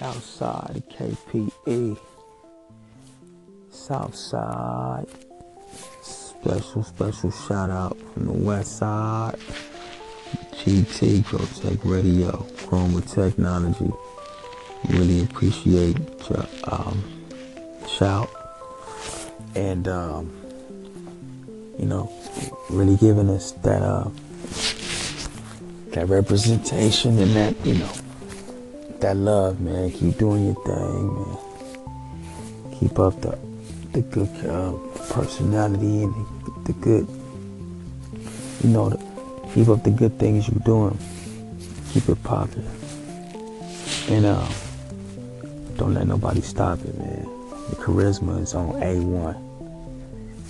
Southside KPE. Southside. Special, special shout out from the west side. GT, Grow Tech Radio, Chroma Technology. Really appreciate your um, shout. And, um, you know, really giving us that, uh, that representation and that, you know, that love, man. Keep doing your thing, man. Keep up the the good uh, personality and the, the, good, you know, the, keep up the good things you're doing. Keep it popping, and uh, don't let nobody stop it, man. The charisma is on A1.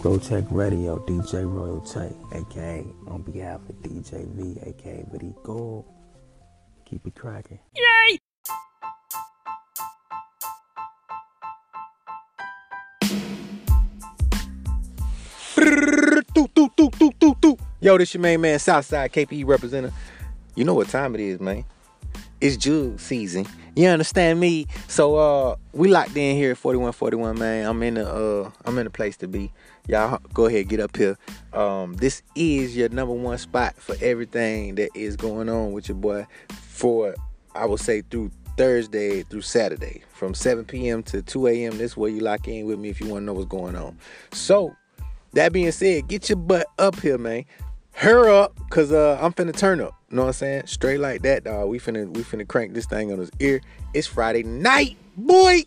Grow Tech Radio, DJ Royal Tech, aka on behalf of DJ V, aka Woody Gold. Keep it cracking. Yay! Yo, this your main man, Southside KPE representative. You know what time it is, man. It's jug season. You understand me? So uh we locked in here at 4141, man. I'm in the uh I'm in the place to be. Y'all go ahead, get up here. Um this is your number one spot for everything that is going on with your boy for I would say through Thursday through Saturday from 7 p.m. to 2 a.m. This is where you lock in with me if you want to know what's going on. So that being said, get your butt up here, man. Hurry up, cause uh, I'm finna turn up. You know what I'm saying? Straight like that, dog. We finna we finna crank this thing on his ear. It's Friday night, boy.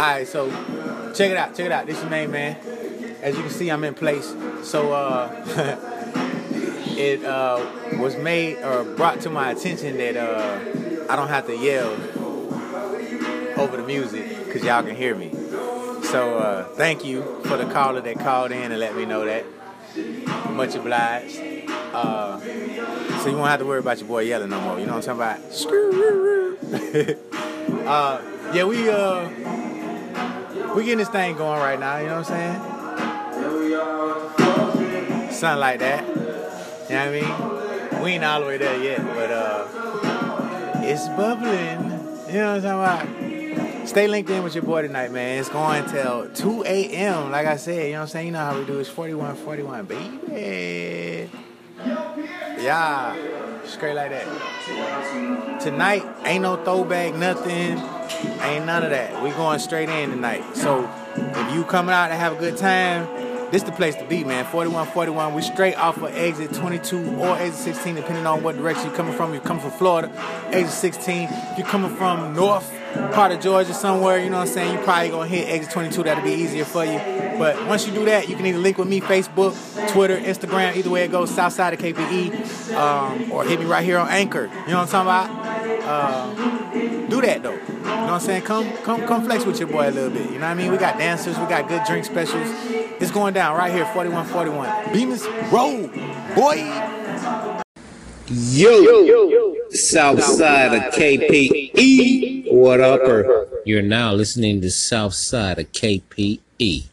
Alright, so check it out, check it out. This is main man. As you can see, I'm in place. So uh it uh was made or brought to my attention that uh I don't have to yell over the music because y'all can hear me. So uh, thank you for the caller that called in and let me know that. Much obliged. Uh, so you won't have to worry about your boy yelling no more. You know what I'm talking about? uh, yeah, we uh we getting this thing going right now. You know what I'm saying? Something like that. You know what I mean? We ain't all the way there yet, but uh, it's bubbling. You know what I'm talking about? Stay linked in with your boy tonight, man. It's going till 2 a.m. Like I said, you know what I'm saying? You know how we do. It's 4141, baby. Yeah. Straight like that. Tonight, ain't no throwback, nothing. Ain't none of that. We going straight in tonight. So if you coming out to have a good time, this the place to be, man. 4141. We straight off of exit 22 or exit 16, depending on what direction you're coming from. You're coming from Florida, exit 16. You're coming from north part of Georgia somewhere, you know what I'm saying, you probably gonna hit exit 22. That'll be easier for you. But once you do that, you can either link with me, Facebook, Twitter, Instagram, either way it goes, Southside of KPE, um, or hit me right here on Anchor. You know what I'm talking about? Uh, do that though. You know what I'm saying? Come, come, come flex with your boy a little bit. You know what I mean? We got dancers, we got good drink specials. It's going down right here, 4141. Bemis Road, boy. Yo, South side of KPE. What up? You're now listening to South Side of KPE.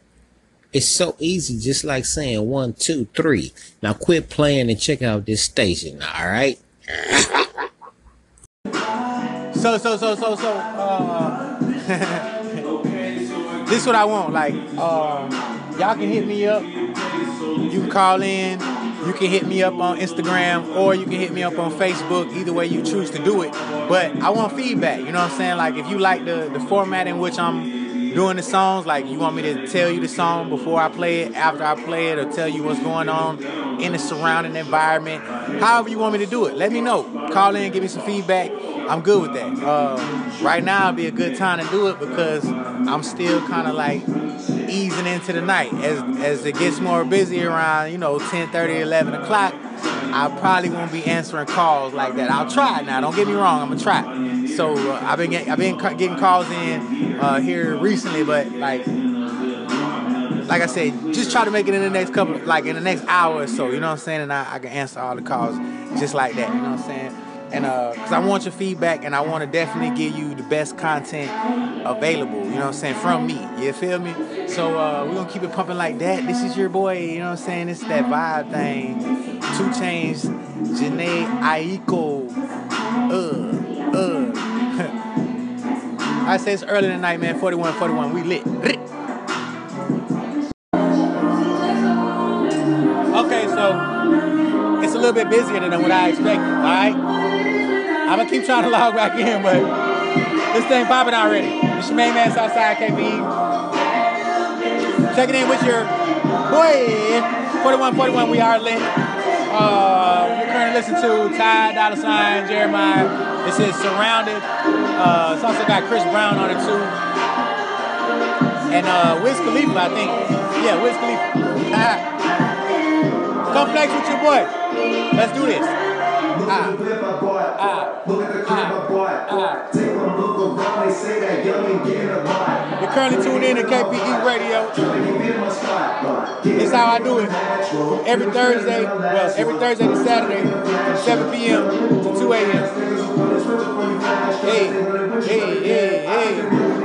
It's so easy, just like saying one, two, three. Now quit playing and check out this station, all right? So, so, so, so, so, uh, this what I want. Like, uh, y'all can hit me up. You can call in. You can hit me up on Instagram or you can hit me up on Facebook. Either way you choose to do it. But I want feedback. You know what I'm saying? Like, if you like the, the format in which I'm doing the songs, like you want me to tell you the song before I play it, after I play it, or tell you what's going on in the surrounding environment. However you want me to do it, let me know. Call in, give me some feedback. I'm good with that. Uh, right now, it'd be a good time to do it because I'm still kind of like easing into the night. As as it gets more busy around, you know, 10, 30, 11 o'clock, I probably won't be answering calls like that. I'll try now. Don't get me wrong. I'm gonna try. So uh, I've been get, I've been ca- getting calls in uh, here recently, but like like I said, just try to make it in the next couple, like in the next hour or so. You know what I'm saying? And I, I can answer all the calls just like that. You know what I'm saying? And uh, cause I want your feedback, and I want to definitely give you the best content available. You know what I'm saying from me. You feel me? So uh, we're gonna keep it pumping like that. This is your boy. You know what I'm saying? It's that vibe thing. 2 Chainz, Jhené Aiko. Uh, uh. I say it's early tonight, man. 41, 41. We lit. Okay, so a little bit busier than what I expected. All right, I'm gonna keep trying to log back in, but this thing popping already. It's your main man Southside KB. Checking in with your boy 4141. We are lit. Uh, you're currently listening to Ty Dolla Sign Jeremiah. This is Surrounded. Uh, it's also got Chris Brown on it too, and uh, Wiz Khalifa, I think. Yeah, Wiz Khalifa. Come flex with your boy. Let's do this. Look at the clip I bought. Ah. Look at the clip ah. Ah. Take one look around. They say that young and getting a lot. You're currently tuned in to KPE Radio. This is how I do it. Every Thursday, well, every Thursday to Saturday, from 7 p.m. to 2 a.m. Hey, hey, hey, hey.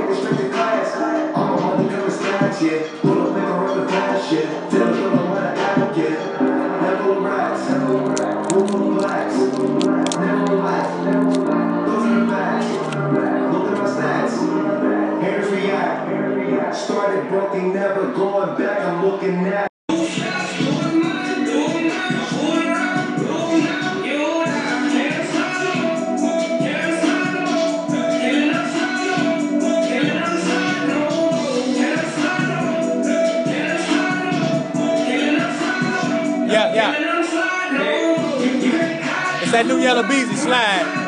Started never going back. I'm looking at. Yeah, yeah. It's that new Yella Beezy slide.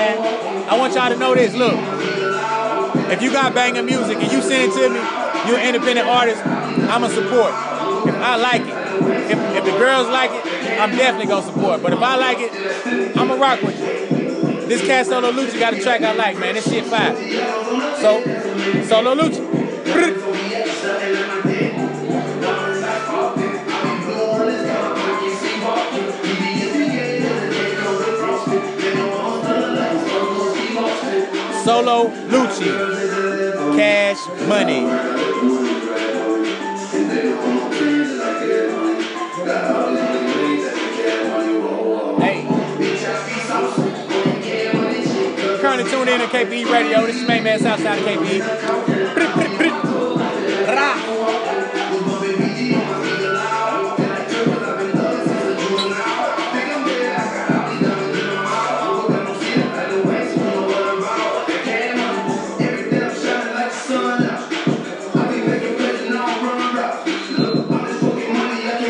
Man. I want y'all to know this. Look, if you got banging music and you send it to me, you're an independent artist, I'm a support. If I like it, if, if the girls like it, I'm definitely gonna support. But if I like it, I'ma rock with you. This cat Solo Lucci got a track I like, man. This shit fire. So, Solo Lucci. Lucci. Cash money. Hey. Currently tuned in to KPE Radio. This is main man Southside of KPE.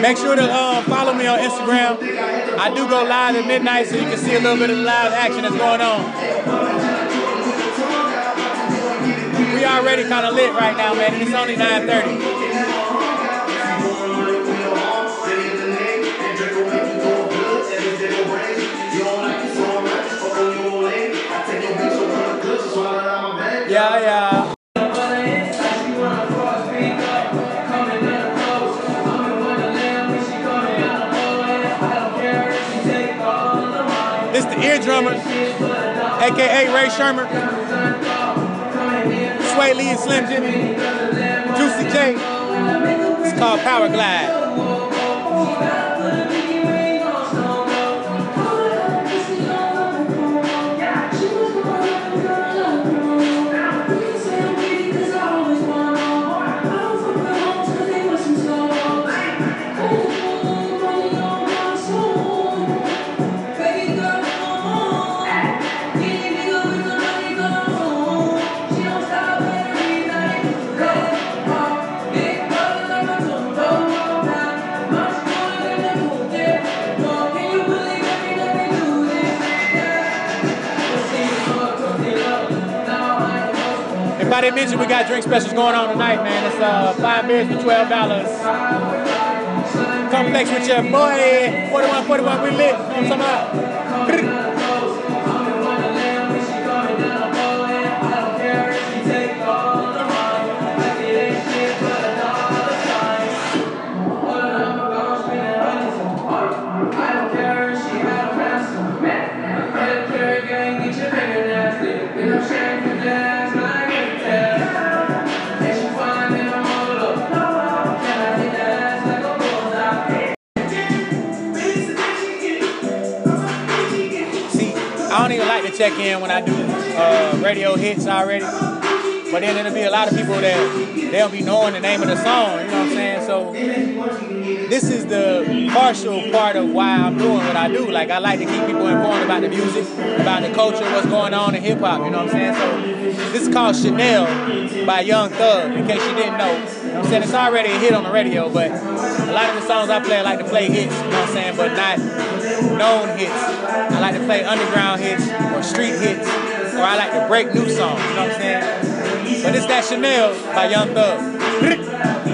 Make sure to uh, follow me on Instagram. I do go live at midnight so you can see a little bit of the live action that's going on. We already kind of lit right now, man, and it's only 9.30. aka Rae Sremmurd, Swae Lee and Slim Jxmmi, Juicy J. It's called Power Glide. Didn't mention, we got drink specials going on tonight, man. It's uh, five beers for twelve dollars. Come flex with your boy. 41, 41, we lit. You know? When I do uh, radio hits already. But then there'll be a lot of people that they'll be knowing the name of the song, you know what I'm saying? So this is the partial part of why I'm doing what I do. Like I like to keep people informed about the music, about the culture, what's going on in hip hop, you know what I'm saying? So this is called Chanel by Young Thug, in case you didn't know. You know I'm saying? It's already a hit on the radio, but a lot of the songs I play I like to play hits, you know what I'm saying, but not known hits. I like to play underground hits or street hits, or I like to break new songs, you know what I'm saying? But it's that Chanel by Young Thug.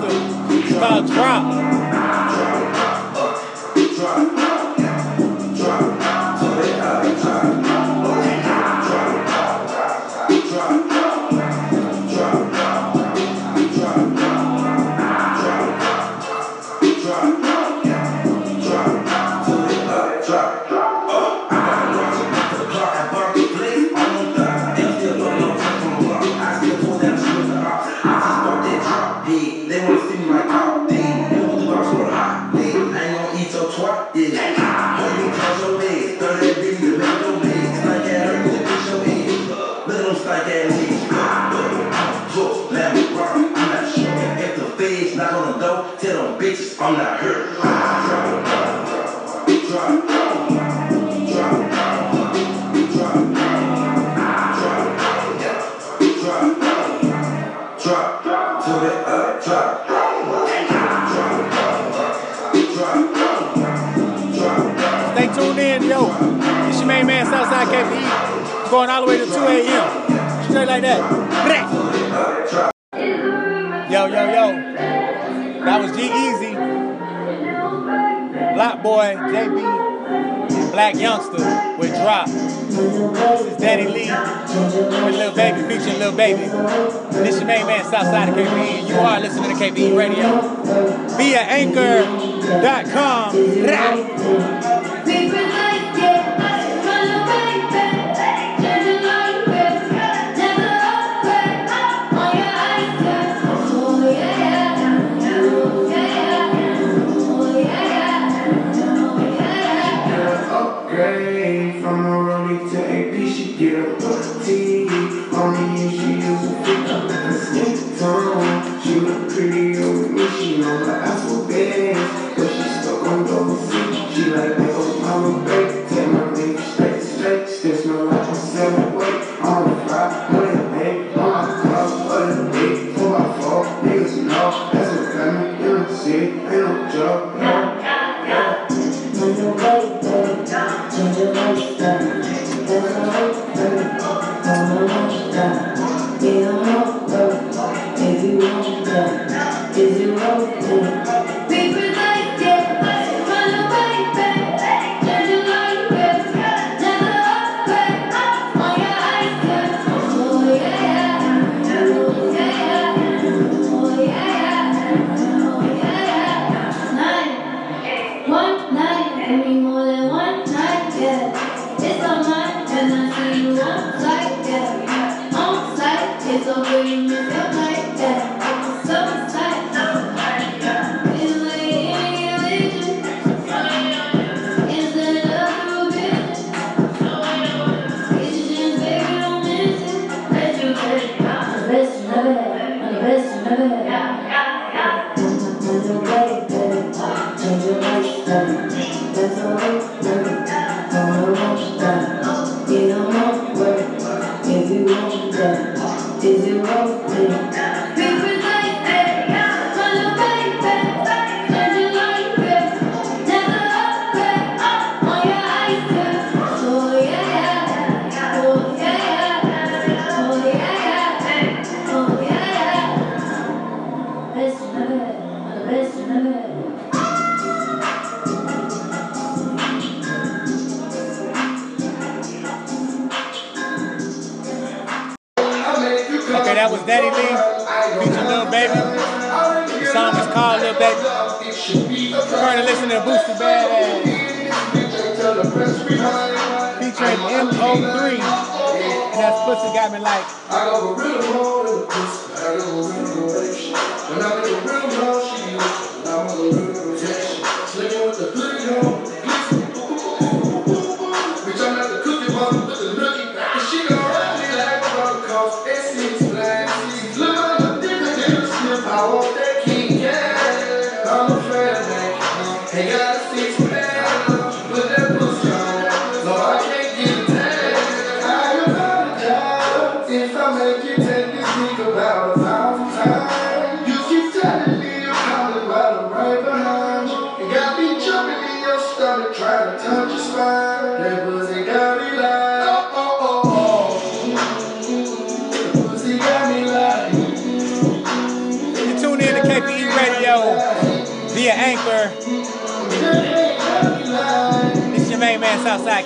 pistol. It's about drop. Southside KBE, going all the way to 2 a.m. Straight like that. Yo, yo, yo. That was G-Eazy, Block Boy, JB, Blac Youngsta with Drop. This is Daddy Lee with Lil Baby, featuring Lil Baby. This your main man, Southside of KBE. You are listening to KBE Radio via anchor.com.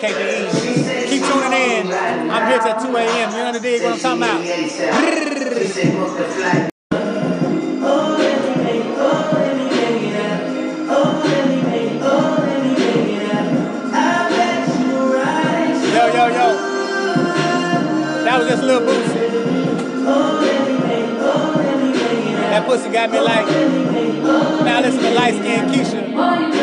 KBE. Keep tuning in. I'm here till 2 a.m. You understand what I'm talking about? just a little boozy. That pussy got me like, now listen to light skinned Keisha.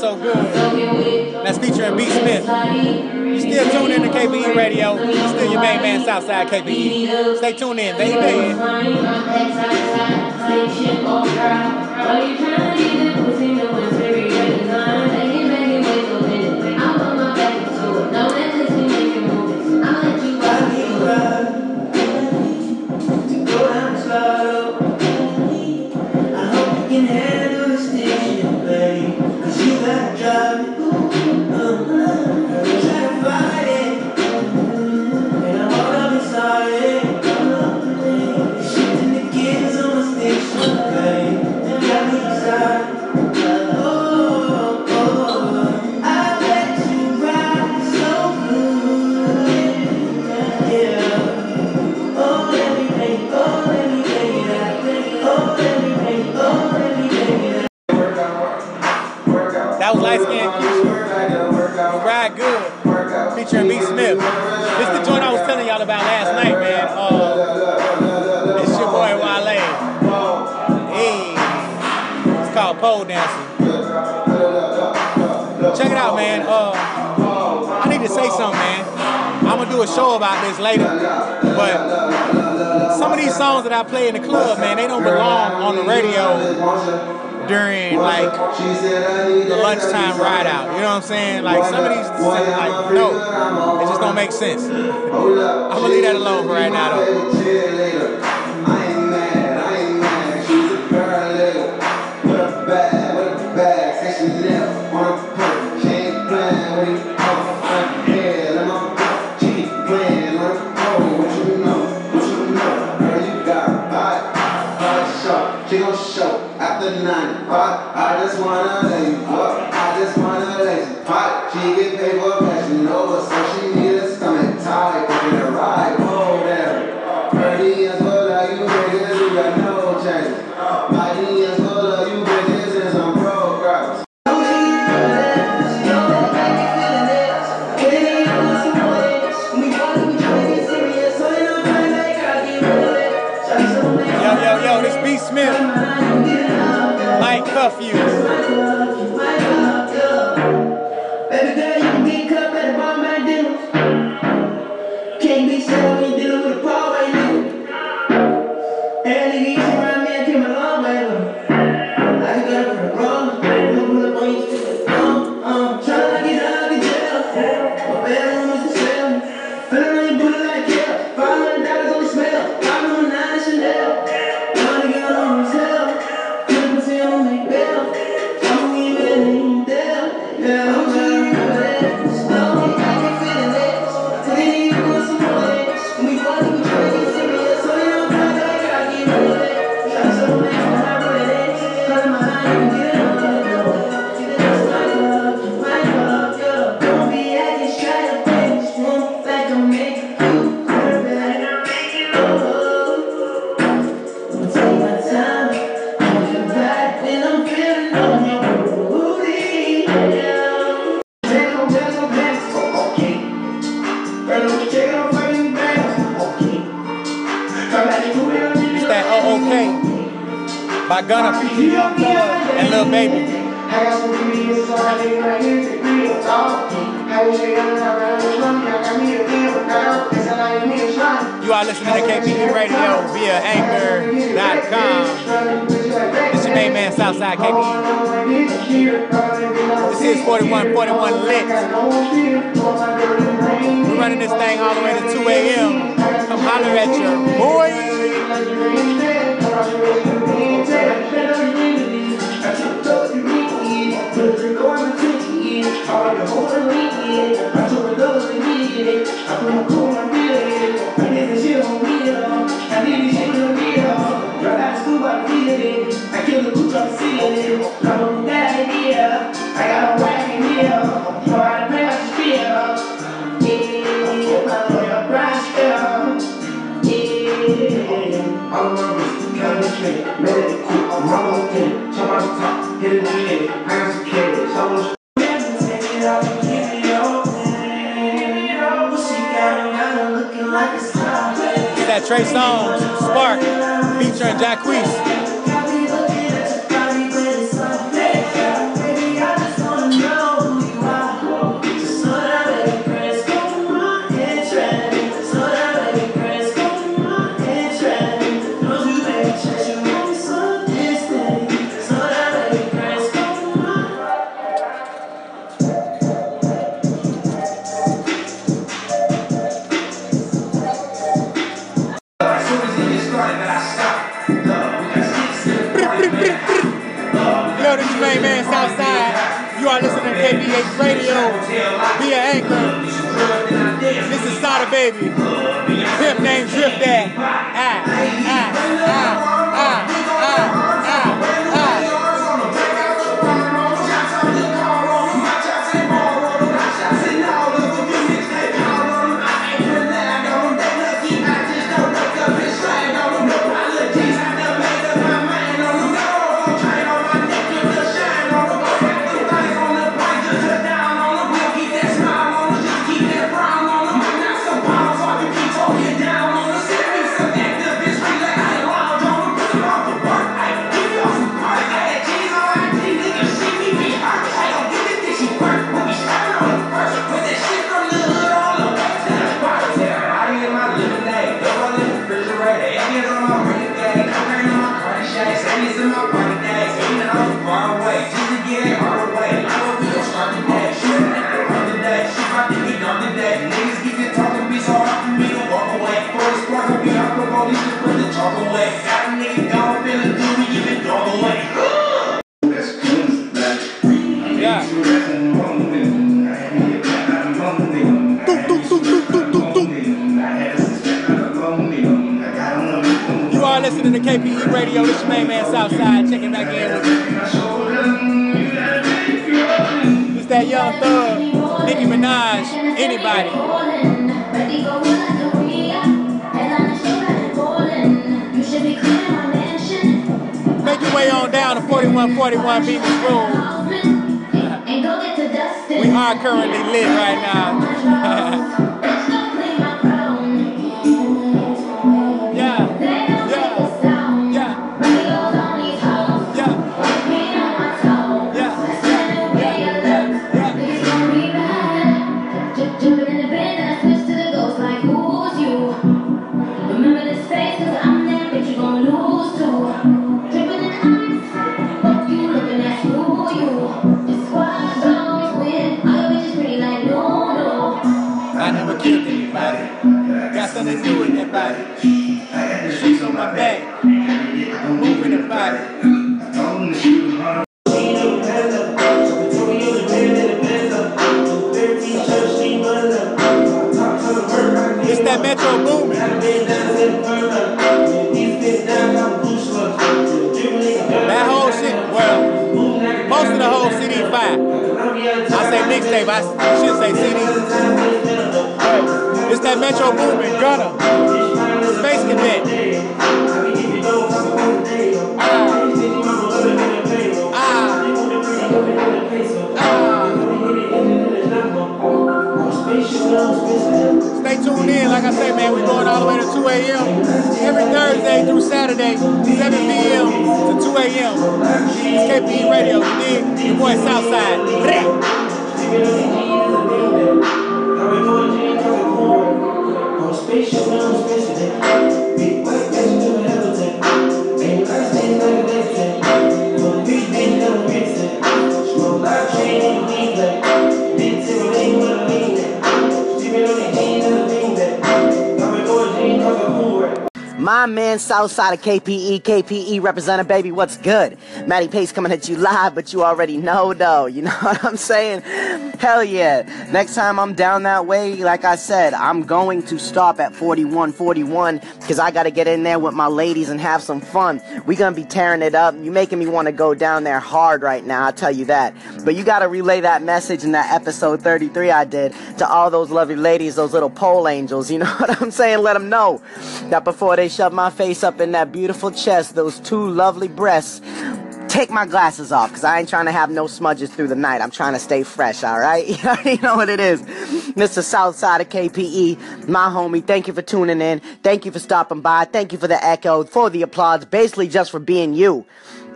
So Good. That's featuring B. Smith. You still tuned in to KBE Radio. You still your main man, Southside KBE. Stay tuned in, baby. that was Light Skin. Ride Good, featuring B. Smith. This is the joint I was telling y'all about last night, man. Uh, it's your boy Wale. Hey, it's called Pole Dancing. Check it out, man. Uh, I need to say something, man. I'm gonna do a show about this later, but some of these songs that I play in the club, man, they don't belong on the radio during like the lunchtime ride out. You know what I'm saying? Like some of these, like no, it just don't make sense. I'm gonna leave that alone for right now though. 98 Radio via Anchor. This is Sada Baby. Pimp name, Drift Dad. Ah, ah. Radio. This is main man Southside checking back in. It's that young thug, Nicki Minaj, anybody. Make your way on down to 4141 Bemis Road. We are currently lit right now. Southside of KPE, KPE representative, baby, what's good? Matty Pace coming at you live, but you already know, though. You know what I'm saying? Hell yeah. Next time I'm down that way, like I said, I'm going to stop at 4141 because I got to get in there with my ladies and have some fun. we going to be tearing it up. you making me want to go down there hard right now, I'll tell you that. But you got to relay that message in that episode 33 I did to all those lovely ladies, those little pole angels. You know what I'm saying? Let them know that before they shove my face up in that beautiful chest, those two lovely breasts, take my glasses off because I ain't trying to have no smudges through the night. I'm trying to stay fresh, all right? You already know what it is. Mr. Southside of KPE, my homie, thank you for tuning in. Thank you for stopping by. Thank you for the echo, for the applause, basically just for being you.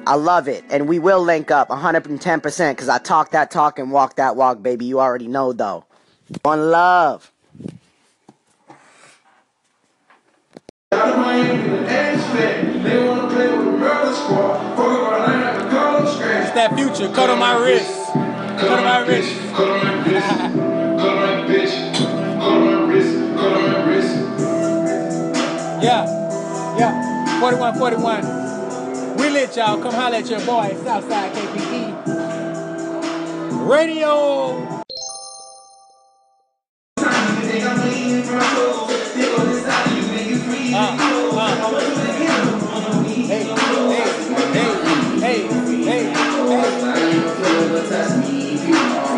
I love it. And we will link up 110% because I talk that talk and walk that walk, baby. You already know, though. One love. Out of Miami, the Ashland. They wanna play with the murder squad. Fuck around, I have to call them. It's that future. Cut on my wrist. Cut on my wrist. Cut on my wrist. Cut on my bitch. Cut on my wrist. Cut on my wrist. Yeah. Yeah. 41, 41. We lit, y'all. Come holler at your boy, Southside KPE. Radio. Uh, uh.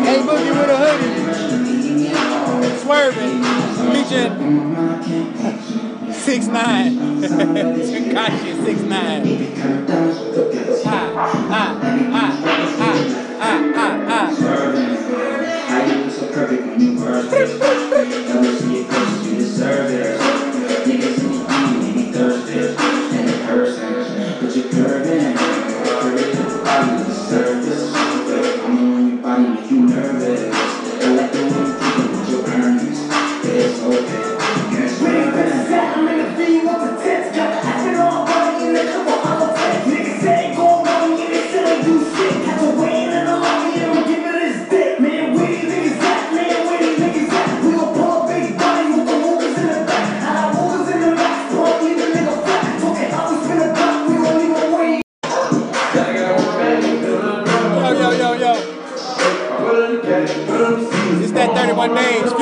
Hey, Boogie with a hoodie. Swerving. Featuring 6 9 Tekashi 6 9 Ah, ah, ah, ah, ah, ah, ah, ah. Yo, 31 names,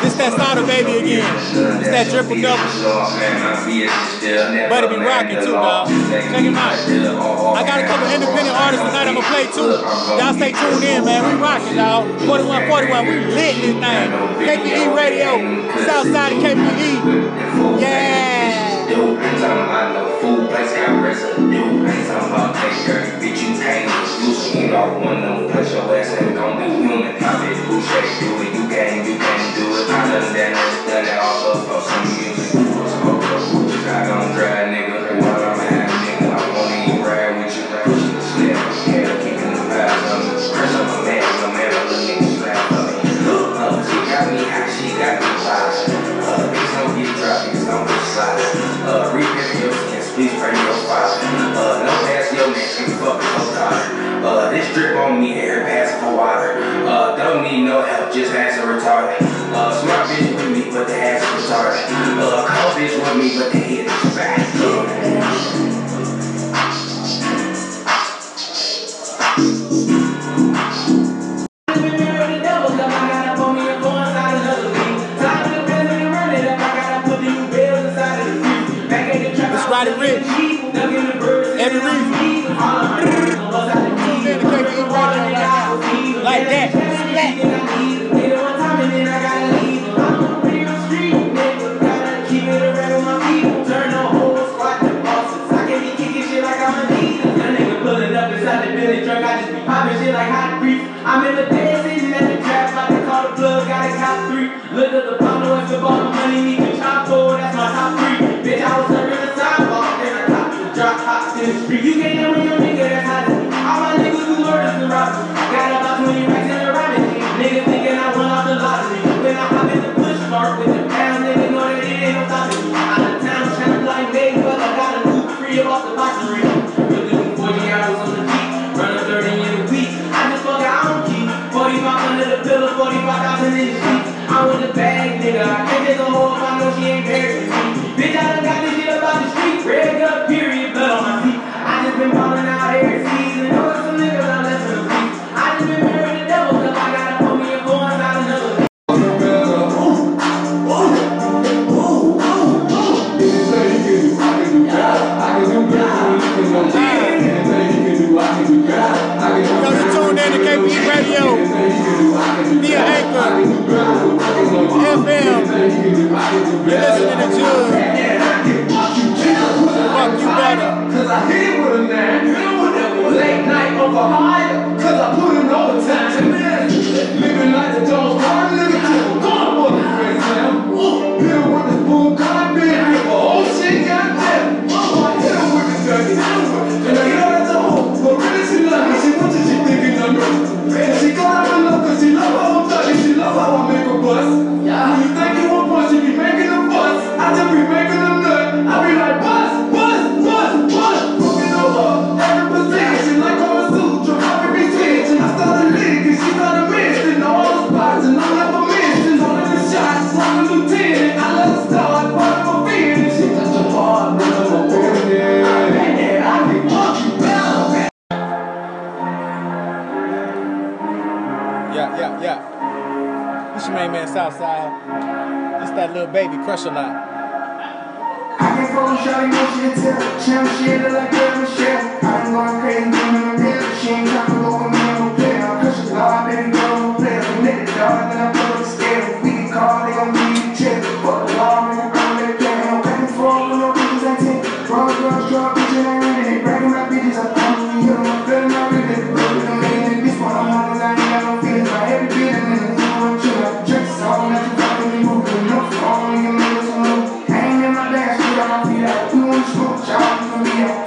This that Sada baby again. It's that triple double. Better be rocking too, dog. Check him out. I got a couple independent artists tonight I'ma play too. Y'all stay tuned in, man. We rocking, dog. 4141, we lit this thing. KPE Radio, Southside of KPE. Yeah. I'm talking about no food place got residue. I'm talking about texture, bitch, you can't loose. You don't want them, plus your ass ain't gon' be human. I been who shake, do it, you can't, you can't do it. I done that, done that all up for some years. Uh, this drip on me, air pass for water. Uh, don't need no help, just ask a retarded. Uh, smart bitch with me, but the ass retarded. Uh, cold bitch with me, but the head is fat. upon money. the bag, nigga. I can't there's a whole I know she ain't married.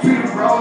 Peterborough.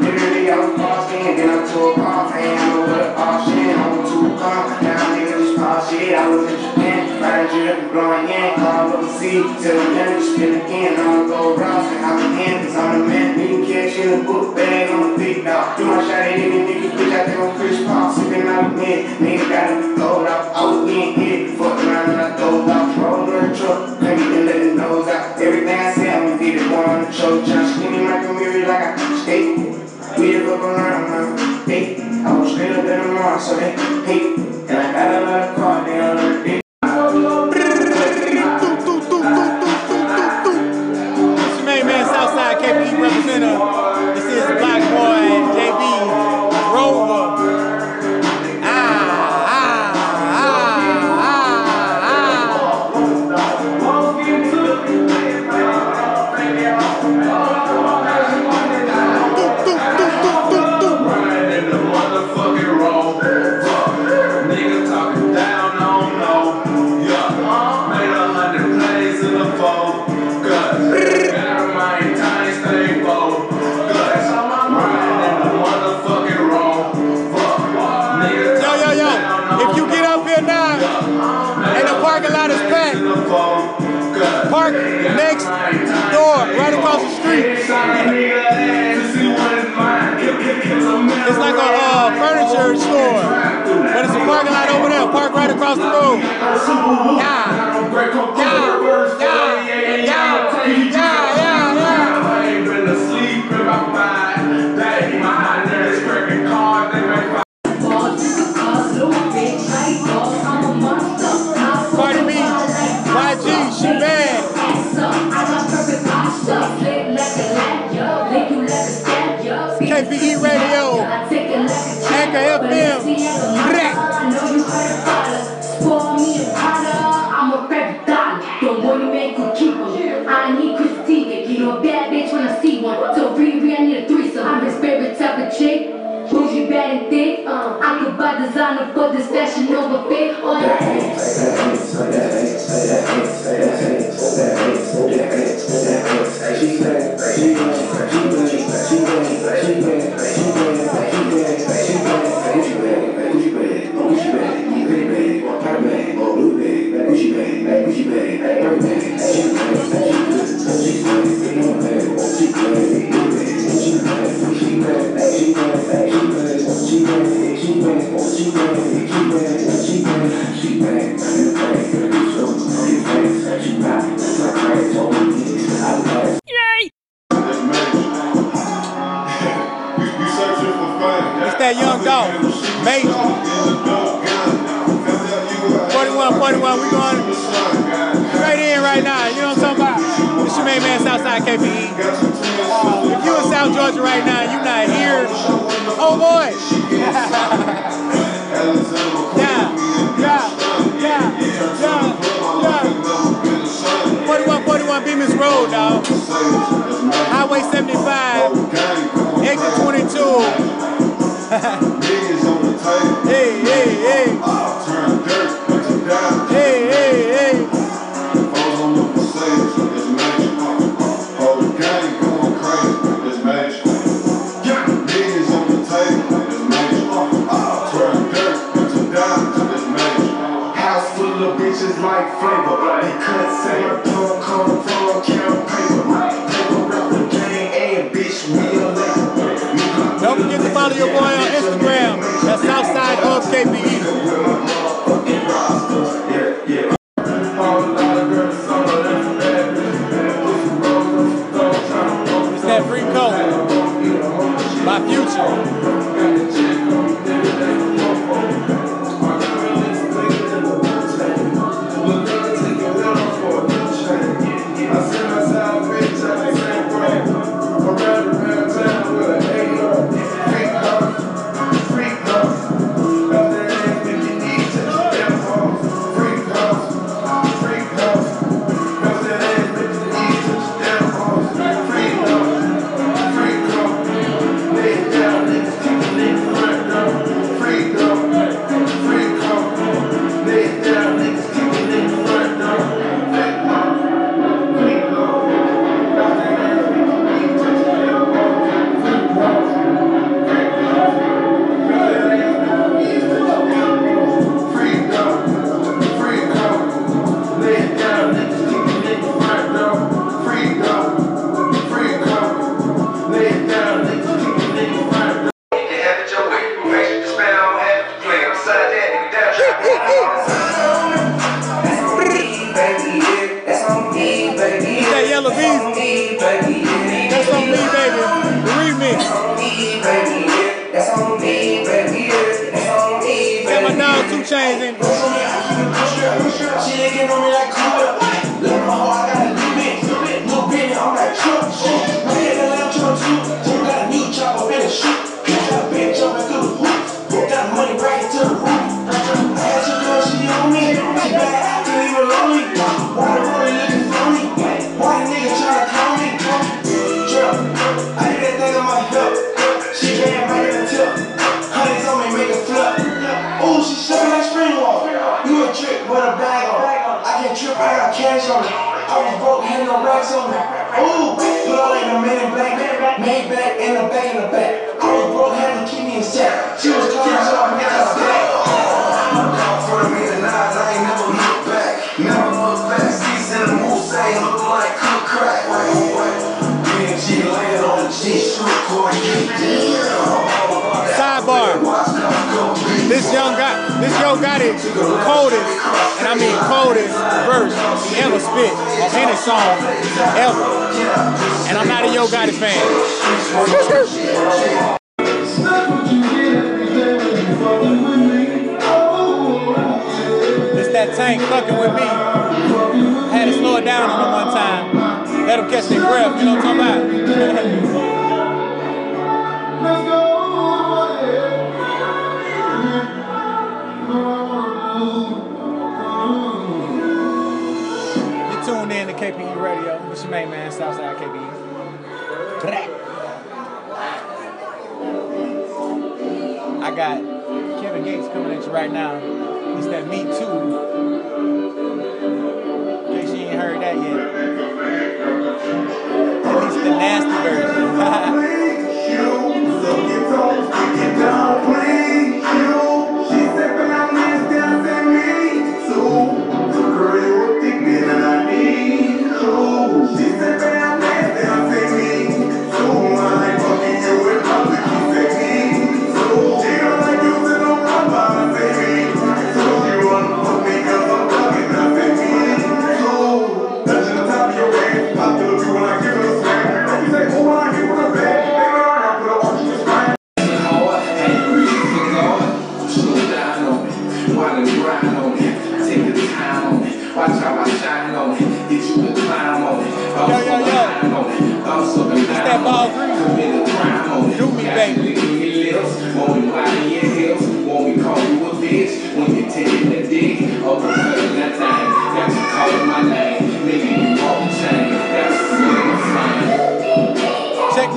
Literally I was in, then I took off, and I know what a option, I was too calm, now niggas just pop shit, I was in Japan, riding drip and blowing in, call overseas, till the end, spin again, I'ma go rough, and I'm in hand, cause I'm the man, need cash in a book bag, on the big dog, do my shot at any nigga, bitch, I think I'm Chris Paul, sipping out of mid, nigga got it gold out, I was getting hit, fuck around and I go out, roll the truck, crank it and let it nose out, everything I say, I'ma get it, one on the choke, tryna skinny my community like I skate. We live up around now, hey, I was straight up in the mall, so they hate, and I got a lot of car, they don't let parking lot over there. Park right across the road. Yeah, yeah, yeah, yeah, this fashion young guy, this Yo Gotti coldest, and I mean coldest verse he ever spit in any song ever. And I'm not a Yo Gotti fan. It's that tank fucking with me. Had to slow it down on him one time. Let him catch their breath, you know what I'm talking about? Let's go. KPE Radio. What's your name, man, Southside KPE. I got Kevin Gates coming at you right now. It's that Me Too. In case you ain't heard that yet. At least the nasty version.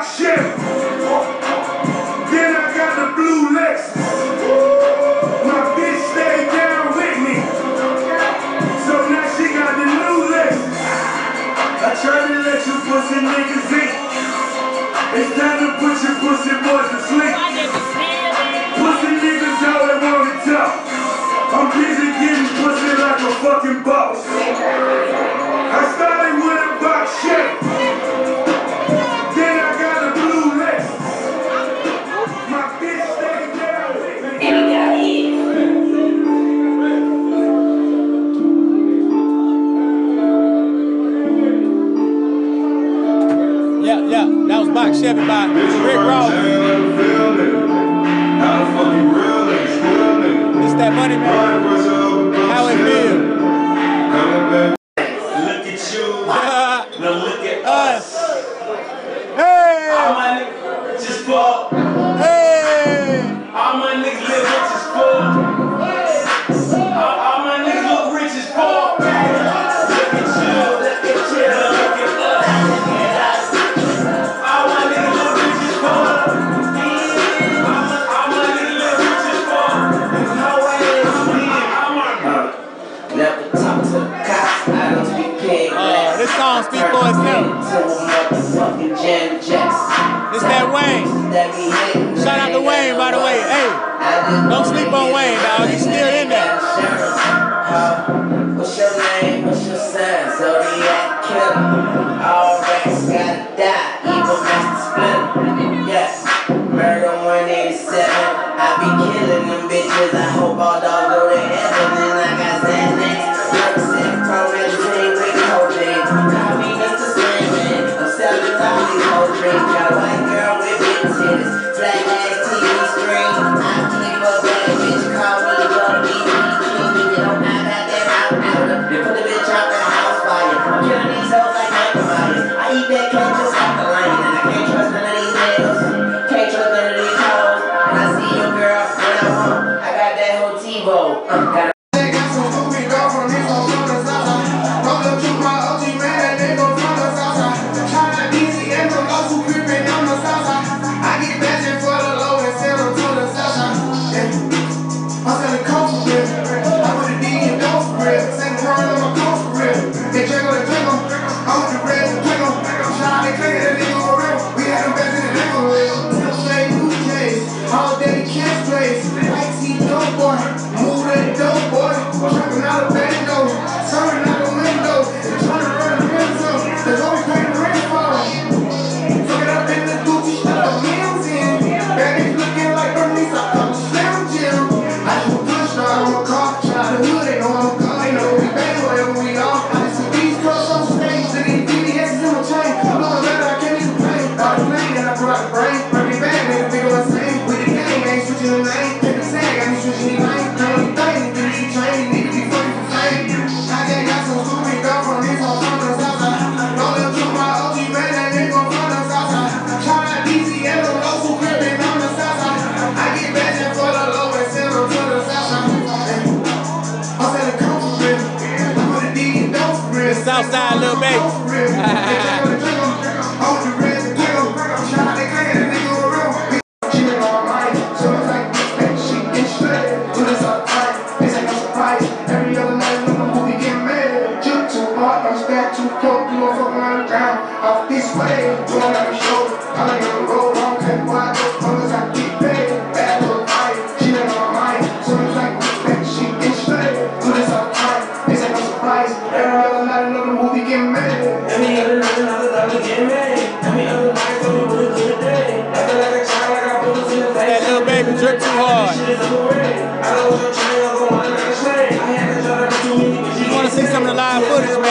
block shift. Then I got the blue Lexus. My bitch stayed down with me. So now she got the new Lexus. I try to let you pussy niggas eat. It's time to put your pussy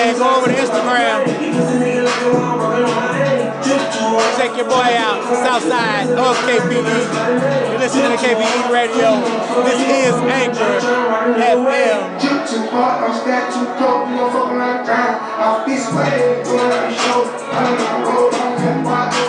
Hey, go over to Instagram. Check your boy out, Southside, North KPE. You're listening to KPE Radio. This is Anchor FM. I when show. I'm on I'm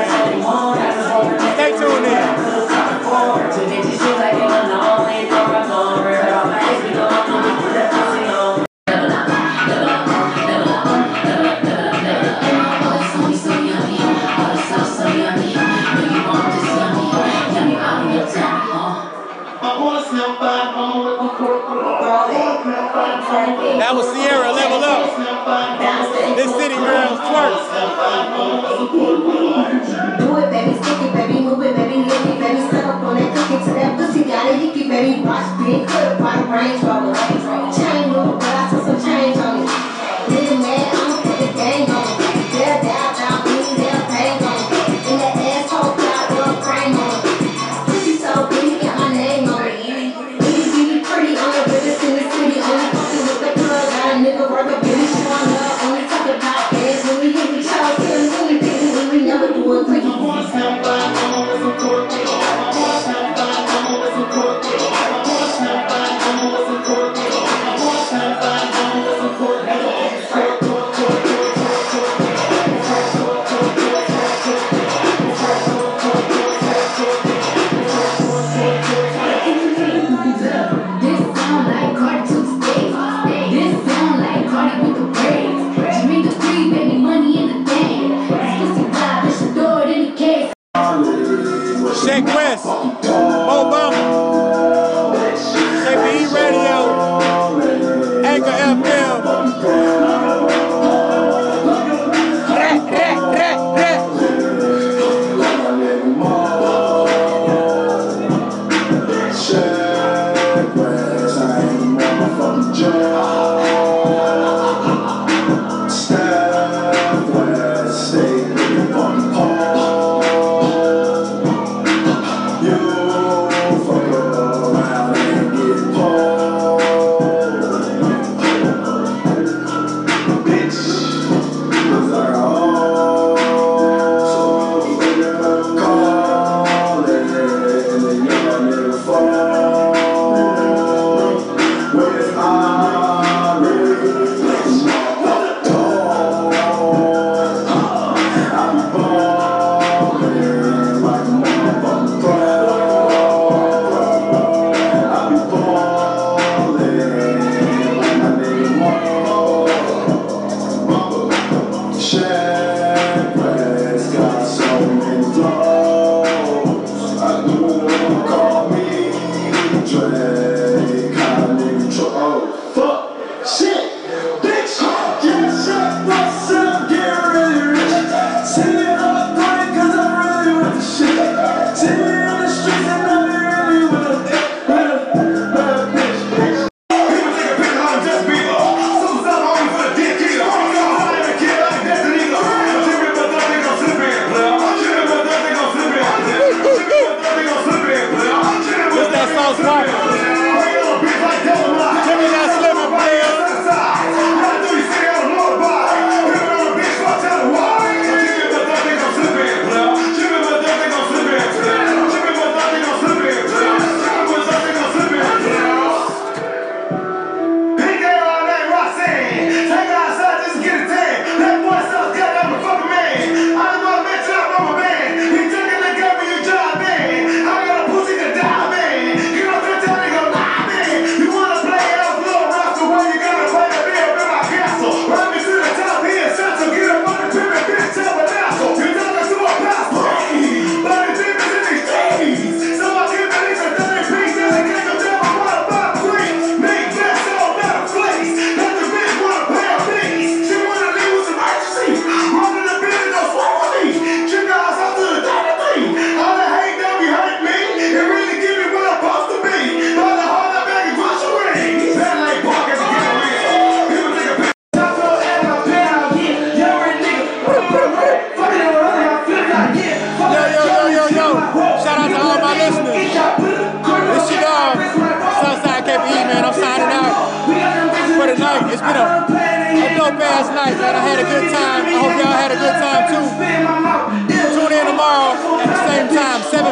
That was Ciara Level Up. This city girls twerk. Do it, baby, stick it, baby, move it, baby, lick it, baby, step up baby, big, a range, but I chain, move, but I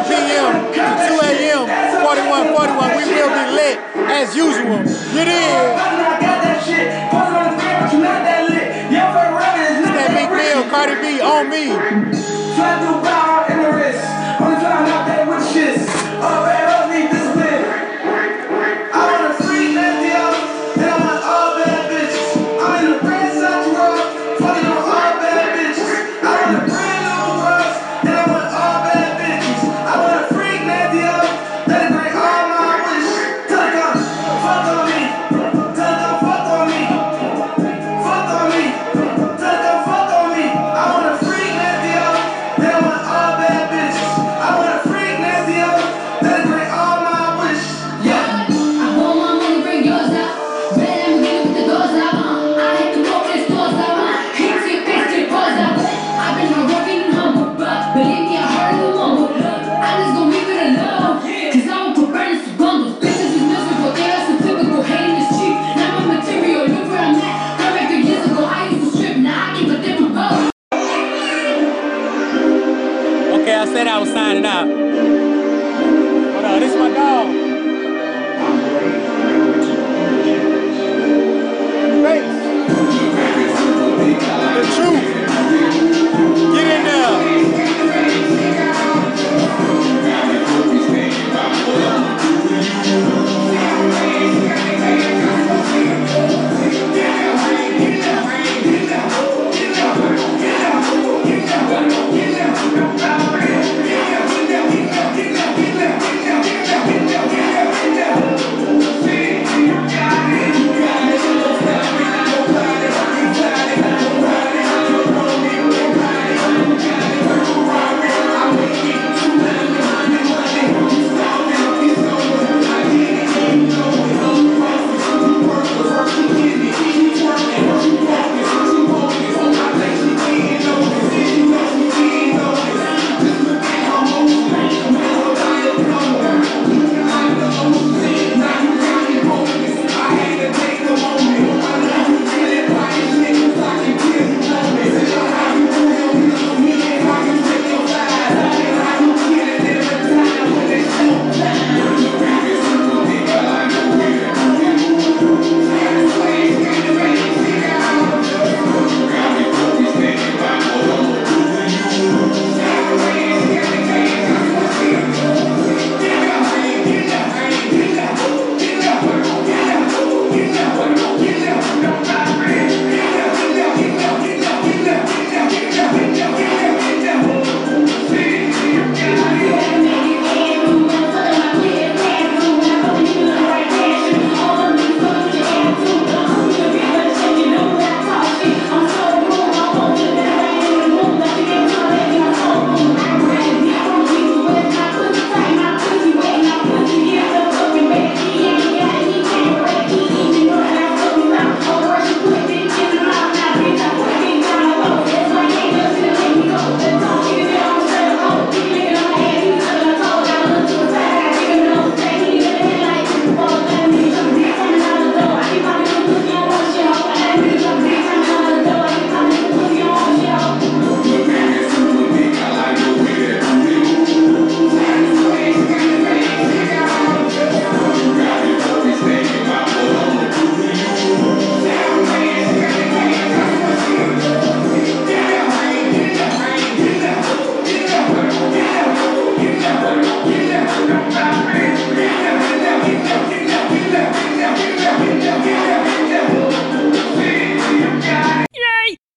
p.m. to 2 a.m., 4141. We will be lit as usual. It is. It's that big bill, Cardi B, on me. In the wrist. With shits.